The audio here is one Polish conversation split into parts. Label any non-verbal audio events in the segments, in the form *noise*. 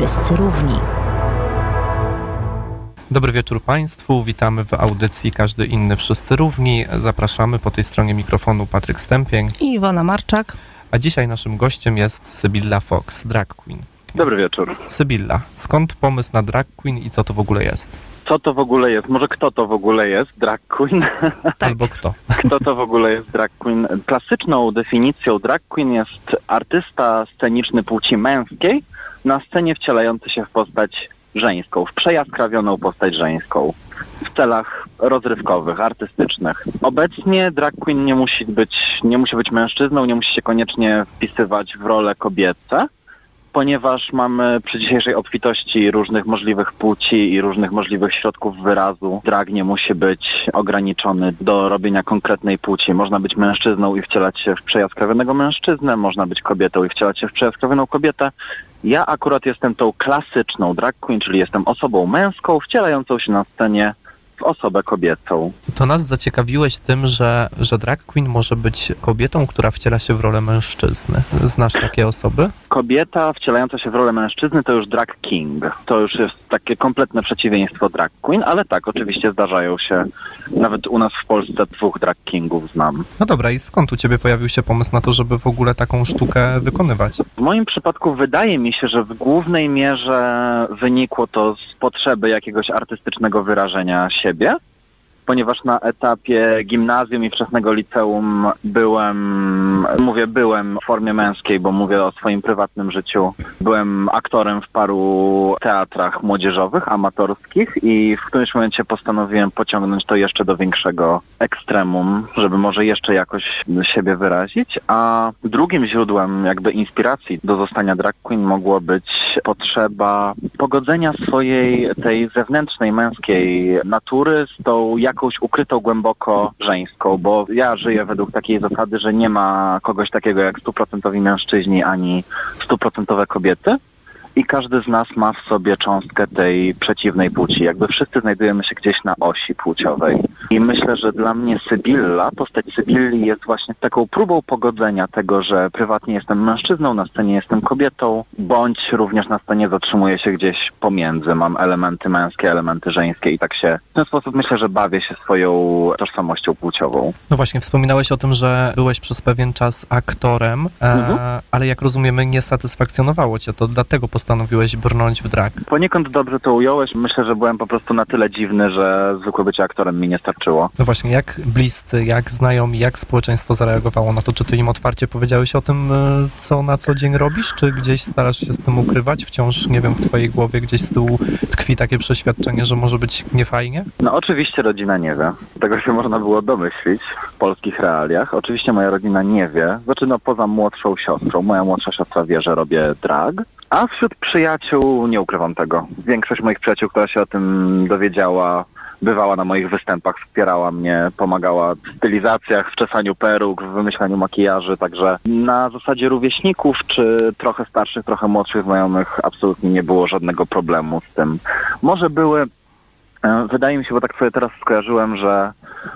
wszyscy równi. Dobry wieczór Państwu, witamy w audycji Każdy Inny Wszyscy Równi. Zapraszamy po tej stronie mikrofonu Patryk Stępień. I Iwona Marczak. A dzisiaj naszym gościem jest Sybilla Fox, drag queen. Dobry wieczór. Sybilla, skąd pomysł na drag queen i co to w ogóle jest? Co to w ogóle jest? Może kto to w ogóle jest? Drag queen? Albo kto? *laughs* Kto to w ogóle jest drag queen? Klasyczną definicją drag queen jest artysta sceniczny płci męskiej na scenie wcielający się w postać żeńską, w przejaskrawioną postać żeńską w celach rozrywkowych, artystycznych. Obecnie drag queen nie musi być, nie musi być mężczyzną, nie musi się koniecznie wpisywać w rolę kobiece, ponieważ mamy przy dzisiejszej obfitości różnych możliwych płci i różnych możliwych środków wyrazu. Drag nie musi być ograniczony do robienia konkretnej płci. Można być mężczyzną i wcielać się w przejaskrawionego mężczyznę, można być kobietą i wcielać się w przejaskrawioną kobietę. Ja akurat jestem tą klasyczną drag queen, czyli jestem osobą męską wcielającą się na scenie w osobę kobiecą. To nas zaciekawiłeś tym, że, że drag queen może być kobietą, która wciela się w rolę mężczyzny. Znasz takie osoby? Kobieta wcielająca się w rolę mężczyzny to już drag king. To już jest takie kompletne przeciwieństwo drag queen, ale tak, oczywiście zdarzają się. Nawet u nas w Polsce dwóch drag kingów znam. No dobra, i skąd u ciebie pojawił się pomysł na to, żeby w ogóle taką sztukę wykonywać? W moim przypadku wydaje mi się, że w głównej mierze wynikło to z potrzeby jakiegoś artystycznego wyrażenia siebie ponieważ na etapie gimnazjum i wczesnego liceum byłem, mówię byłem w formie męskiej, bo mówię o swoim prywatnym życiu. Byłem aktorem w paru teatrach młodzieżowych, amatorskich i w którymś momencie postanowiłem pociągnąć to jeszcze do większego ekstremum, żeby może jeszcze jakoś siebie wyrazić. A drugim źródłem jakby inspiracji do zostania drag queen mogło być potrzeba pogodzenia swojej tej zewnętrznej męskiej natury z tą jakąś ukrytą głęboko żeńską, bo ja żyję według takiej zasady, że nie ma kogoś takiego jak stuprocentowi mężczyźni ani stuprocentowe kobiety i każdy z nas ma w sobie cząstkę tej przeciwnej płci. Jakby wszyscy znajdujemy się gdzieś na osi płciowej. I myślę, że dla mnie Sybilla, postać Sybilli jest właśnie taką próbą pogodzenia tego, że prywatnie jestem mężczyzną, na scenie jestem kobietą, bądź również na scenie zatrzymuję się gdzieś pomiędzy. Mam elementy męskie, elementy żeńskie i tak się w ten sposób myślę, że bawię się swoją tożsamością płciową. No właśnie, wspominałeś o tym, że byłeś przez pewien czas aktorem, e, Mhm. ale jak rozumiemy, nie satysfakcjonowało cię to, dlatego postanowiłeś brnąć w drag. Poniekąd dobrze to ująłeś. Myślę, że byłem po prostu na tyle dziwny, że zwykłe bycie aktorem mi nie starczyło. No właśnie, jak bliscy, jak znajomi, jak społeczeństwo zareagowało na to? Czy ty im otwarcie powiedziałeś o tym, e, co na co dzień robisz, czy gdzieś starasz się z tym ukrywać? Wciąż, nie wiem, w twojej głowie gdzieś z tyłu tkwi takie przeświadczenie, że może być niefajnie? No oczywiście rodzina nie wie. Tego się można było domyślić w polskich realiach. Oczywiście moja rodzina nie wie. Znaczy no poza młodszą siostrą. Moja młodsza siostra wie, że robię drag. A wśród przyjaciół nie ukrywam tego. Większość moich przyjaciół, która się o tym dowiedziała, bywała na moich występach, wspierała mnie, pomagała w stylizacjach, w czesaniu peruk, w wymyślaniu makijaży, także na zasadzie rówieśników, czy trochę starszych, trochę młodszych znajomych absolutnie nie było żadnego problemu z tym. Może były E, Wydaje mi się, bo tak sobie teraz skojarzyłem, że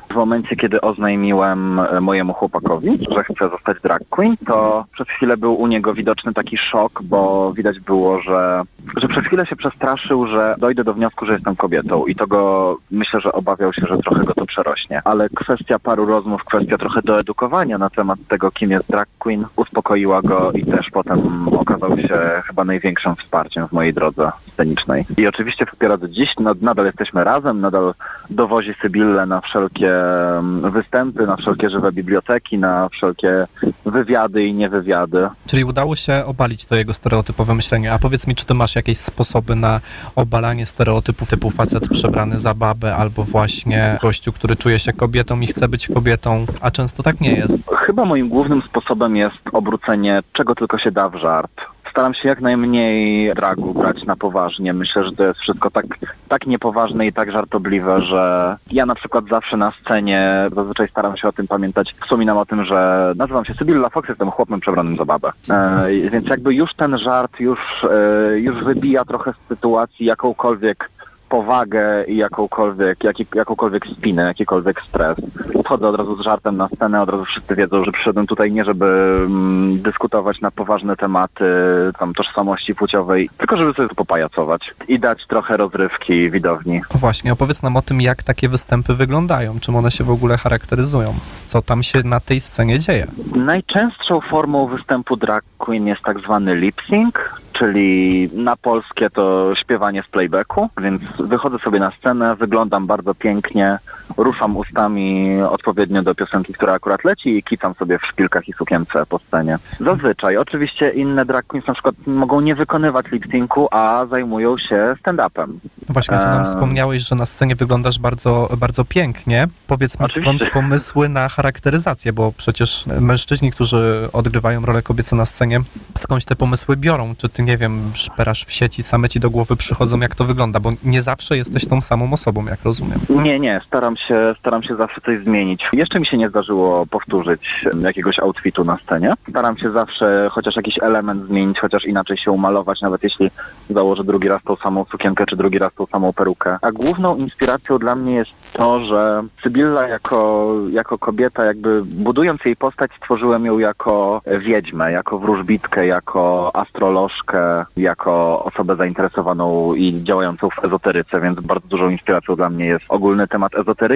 w momencie, kiedy oznajmiłem e, mojemu chłopakowi, że chcę zostać drag queen, to przez chwilę był u niego widoczny taki szok, bo widać było, że, że przez chwilę się przestraszył, że dojdę do wniosku, że jestem kobietą i to go, myślę, że obawiał się, że trochę go to przerośnie. Ale kwestia paru rozmów, kwestia trochę doedukowania na temat tego, kim jest drag queen, uspokoiła go i też potem okazał się chyba największym wsparciem w mojej drodze scenicznej. I oczywiście wspiera do dziś, nad- nadal jesteśmy razem, nadal dowozi Sybillę na wszelkie mm, występy, na wszelkie żywe biblioteki, na wszelkie wywiady i niewywiady. Czyli udało się obalić to jego stereotypowe myślenie. A powiedz mi, czy ty masz jakieś sposoby na obalanie stereotypów typu facet przebrany za babę, albo właśnie gościu, który czuje się kobietą i chce być kobietą, a często tak nie jest. Chyba moim głównym sposobem jest obrócenie czego tylko się da w żart. Staram się jak najmniej dragu brać na poważnie. Myślę, że to jest wszystko tak, tak niepoważne i tak żartobliwe, że ja na przykład zawsze na scenie, zazwyczaj staram się o tym pamiętać, wspominam o tym, że nazywam się Sybilla Fox, jestem chłopem przebranym za babę. E, więc jakby już ten żart już, e, już wybija trochę z sytuacji jakąkolwiek powagę i jakąkolwiek, jaki, jakąkolwiek spinę, jakikolwiek stres. Wchodzę od razu z żartem na scenę, od razu wszyscy wiedzą, że przyszedłem tutaj nie, żeby mm, dyskutować na poważne tematy tam tożsamości płciowej, tylko żeby sobie popajacować i dać trochę rozrywki widowni. Właśnie, opowiedz nam o tym, jak takie występy wyglądają, czym one się w ogóle charakteryzują, co tam się na tej scenie dzieje. Najczęstszą formą występu drag queen jest tak zwany lip sync, czyli na polskie to śpiewanie z playbacku, więc wychodzę sobie na scenę, wyglądam bardzo pięknie, ruszam ustami odpowiednio do piosenki, która akurat leci i kicam sobie w szpilkach i sukience po scenie. Zazwyczaj, oczywiście inne drag queens na przykład mogą nie wykonywać lip syncu, a zajmują się stand-upem. Właśnie, tu nam Eee. wspomniałeś, że na scenie wyglądasz bardzo, bardzo pięknie. Powiedz mi, Oczywiście. skąd pomysły na charakteryzację, bo przecież mężczyźni, którzy odgrywają role kobiece na scenie, skądś te pomysły biorą? Czy ty, nie wiem, szperasz w sieci, same ci do głowy przychodzą, jak to wygląda? Bo nie zawsze jesteś tą samą osobą, jak rozumiem. Nie, nie, staram się, staram się zawsze coś zmienić. Jeszcze mi się nie zdarzyło powtórzyć jakiegoś outfitu na scenie. Staram się zawsze chociaż jakiś element zmienić, chociaż inaczej się umalować, nawet jeśli założę drugi raz tą samą sukienkę, czy drugi raz tą samą perukę. A główną inspiracją dla mnie jest to, że Sybilla jako, jako kobieta, jakby budując jej postać, stworzyłem ją jako wiedźmę, jako wróżbitkę, jako astrolożkę, jako osobę zainteresowaną i działającą w ezoteryce, więc bardzo dużą inspiracją dla mnie jest ogólny temat ezoteryki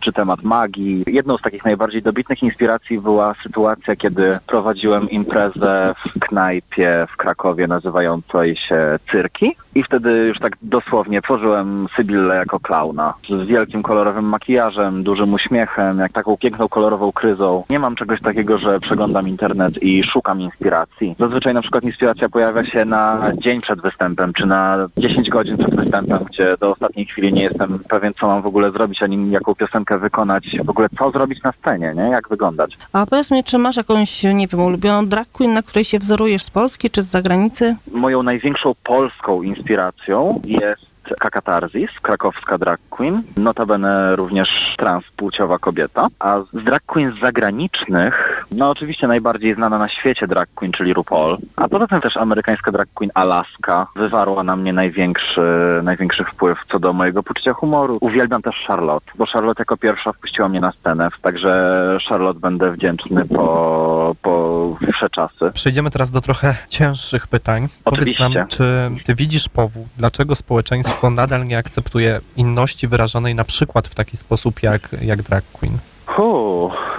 czy temat magii. Jedną z takich najbardziej dobitnych inspiracji była sytuacja, kiedy prowadziłem imprezę w knajpie w Krakowie nazywającej się Cyrki i wtedy już tak dosłownie tworzyłem Sybillę jako klauna z wielkim kolorowym makijażem, dużym uśmiechem, jak taką piękną kolorową kryzą. Nie mam czegoś takiego, że przeglądam internet i szukam inspiracji. Zazwyczaj na przykład inspiracja pojawia się na dzień przed występem, czy na 10 godzin przed występem, gdzie do ostatniej chwili nie jestem pewien, co mam w ogóle zrobić, jaką piosenkę wykonać, w ogóle co zrobić na scenie, nie? Jak wyglądać. A powiedz mi, czy masz jakąś, nie wiem, ulubioną drag queen, na której się wzorujesz z Polski czy z zagranicy? Moją największą polską inspiracją jest Kakatarzis, krakowska drag queen, notabene również transpłciowa kobieta. A z drag queen zagranicznych, no oczywiście najbardziej znana na świecie drag queen, czyli RuPaul, a poza tym też amerykańska drag queen Alaska wywarła na mnie największy, największy wpływ co do mojego poczucia humoru. Uwielbiam też Charlotte, bo Charlotte jako pierwsza wpuściła mnie na scenę, także Charlotte będę wdzięczny po, po czasy. Przejdziemy teraz do trochę cięższych pytań. Powiedz Oczywiście. nam, czy ty widzisz powód, dlaczego społeczeństwo nadal nie akceptuje inności wyrażonej na przykład w taki sposób jak, jak drag queen?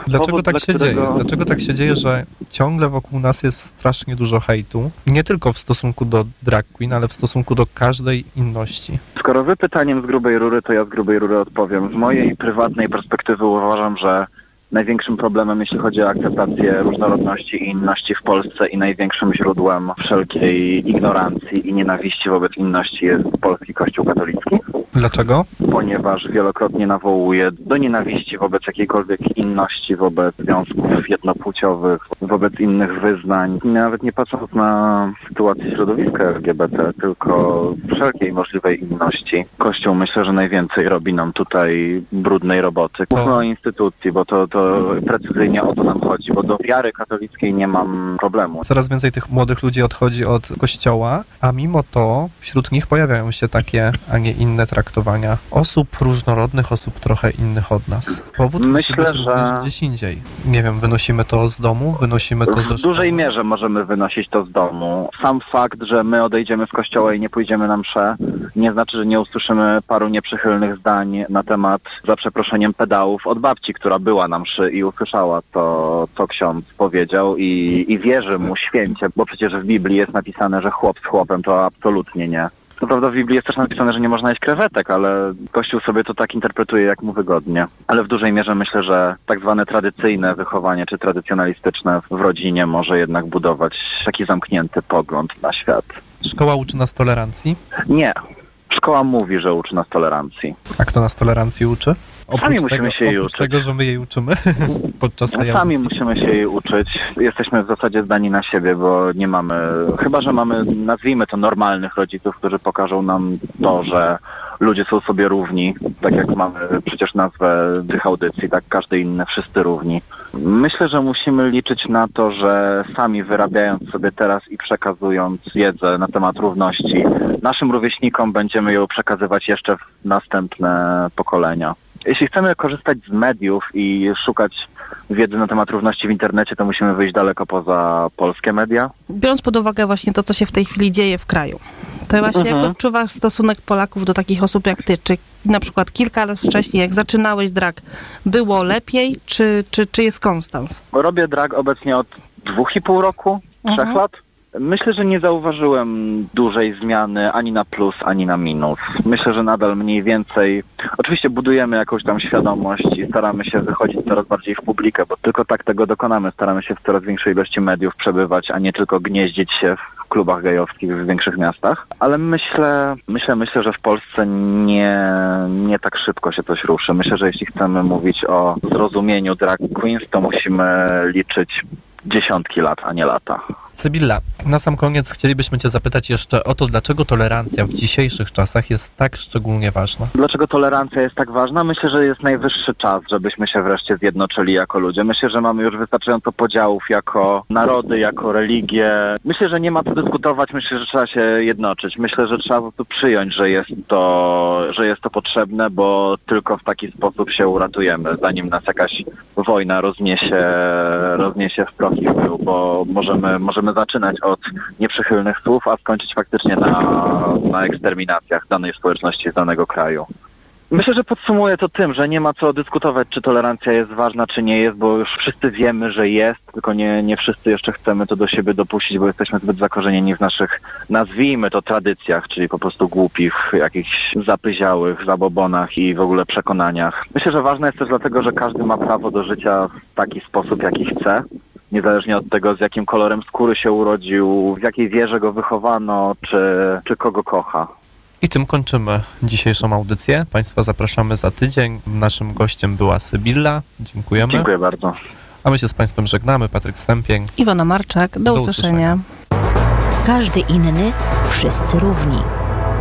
Dlaczego powód, tak dla się którego- dzieje? Dlaczego tak się dzieje, że ciągle wokół nas jest strasznie dużo hejtu? Nie tylko w stosunku do drag queen, ale w stosunku do każdej inności. Skoro wy pytaniem z grubej rury, to ja z grubej rury odpowiem. Z mojej prywatnej perspektywy uważam, że największym problemem, jeśli chodzi o akceptację różnorodności i inności w Polsce i największym źródłem wszelkiej ignorancji i nienawiści wobec inności jest polski Kościół katolicki, Dlaczego? ponieważ wielokrotnie nawołuje do nienawiści wobec jakiejkolwiek inności, wobec związków jednopłciowych, wobec innych wyznań. Nawet nie patrząc na sytuację środowiska LGBT, tylko wszelkiej możliwej inności. Kościół myślę, że najwięcej robi nam tutaj brudnej roboty. Mówmy o instytucji, bo to, to precyzyjnie o to nam chodzi, bo do wiary katolickiej nie mam problemu. Coraz więcej tych młodych ludzi odchodzi od kościoła, a mimo to wśród nich pojawiają się takie, a nie inne traktowania osób różnorodnych, osób trochę innych od nas. Powód musi Myślę, być że- gdzieś indziej. Nie wiem, wynosimy to z domu, wynosimy to ze W dużej mierze możemy wynosić to z domu. Sam fakt, że my odejdziemy z kościoła i nie pójdziemy na mszę, nie znaczy, że nie usłyszymy paru nieprzychylnych zdań na temat, za przeproszeniem, pedałów od babci, która była na mszy i usłyszała to, co ksiądz powiedział i, i wierzy mu święcie, bo przecież w Biblii jest napisane, że chłop z chłopem to absolutnie nie. Co prawda w Biblii jest też napisane, że nie można jeść krewetek, ale Kościół sobie to tak interpretuje, jak mu wygodnie. Ale w dużej mierze myślę, że tak zwane tradycyjne wychowanie, czy tradycjonalistyczne w rodzinie może jednak budować taki zamknięty pogląd na świat. Szkoła uczy nas tolerancji. Nie. Szkoła mówi, że uczy nas tolerancji. A kto nas tolerancji uczy? Oprócz musimy tego, się jej uczyć. tego, że my jej uczymy *laughs* podczas tej Sami audycji. musimy się jej uczyć. Jesteśmy w zasadzie zdani na siebie, bo nie mamy, chyba że mamy, nazwijmy to normalnych rodziców, którzy pokażą nam to, że ludzie są sobie równi, tak jak mamy przecież nazwę tych audycji, tak każdy inny, wszyscy równi. Myślę, że musimy liczyć na to, że sami wyrabiając sobie teraz i przekazując wiedzę na temat równości, naszym rówieśnikom będziemy ją przekazywać jeszcze w następne pokolenia. Jeśli chcemy korzystać z mediów i szukać wiedzy na temat równości w internecie, to musimy wyjść daleko poza polskie media. Biorąc pod uwagę właśnie to, co się w tej chwili dzieje w kraju, to właśnie Mhm. jak odczuwasz stosunek Polaków do takich osób jak ty? Czy na przykład kilka lat wcześniej, jak zaczynałeś drag, było lepiej, czy, czy, czy jest konstans? Robię drag obecnie od dwóch i pół roku, trzech Mhm. lat. Myślę, że nie zauważyłem dużej zmiany ani na plus, ani na minus. Myślę, że nadal mniej więcej. Oczywiście budujemy jakąś tam świadomość i staramy się wychodzić coraz bardziej w publikę, bo tylko tak tego dokonamy. Staramy się w coraz większej ilości mediów przebywać, a nie tylko gnieździć się w klubach gejowskich w większych miastach. Ale myślę, myślę, myślę, że w Polsce nie, nie tak szybko się coś ruszy. Myślę, że jeśli chcemy mówić o zrozumieniu drag queens, to musimy liczyć dziesiątki lat, a nie lata. Sybilla, na sam koniec chcielibyśmy Cię zapytać jeszcze o to, dlaczego tolerancja w dzisiejszych czasach jest tak szczególnie ważna. Dlaczego tolerancja jest tak ważna? Myślę, że jest najwyższy czas, żebyśmy się wreszcie zjednoczyli jako ludzie. Myślę, że mamy już wystarczająco podziałów jako narody, jako religie. Myślę, że nie ma co dyskutować, myślę, że trzeba się jednoczyć. Myślę, że trzeba po prostu przyjąć, że jest to, że jest to potrzebne, bo tylko w taki sposób się uratujemy, zanim nas jakaś wojna rozniesie, rozniesie w pył, bo możemy, możemy zaczynać od nieprzychylnych słów, a skończyć faktycznie na, na eksterminacjach danej społeczności z danego kraju. Myślę, że podsumuję to tym, że nie ma co dyskutować, czy tolerancja jest ważna, czy nie jest, bo już wszyscy wiemy, że jest, tylko nie, nie wszyscy jeszcze chcemy to do siebie dopuścić, bo jesteśmy zbyt zakorzenieni w naszych, nazwijmy to, tradycjach, czyli po prostu głupich, jakichś zapyziałych zabobonach i w ogóle przekonaniach. Myślę, że ważne jest też dlatego, że każdy ma prawo do życia w taki sposób, jaki chce. Niezależnie od tego, z jakim kolorem skóry się urodził, w jakiej wierze go wychowano, czy, czy kogo kocha. I tym kończymy dzisiejszą audycję. Państwa zapraszamy za tydzień. Naszym gościem była Sybilla. Dziękujemy. Dziękuję bardzo. A my się z Państwem żegnamy. Patryk Stępień. Iwona Marczak, do, Do usłyszenia. usłyszenia. Każdy inny, wszyscy równi.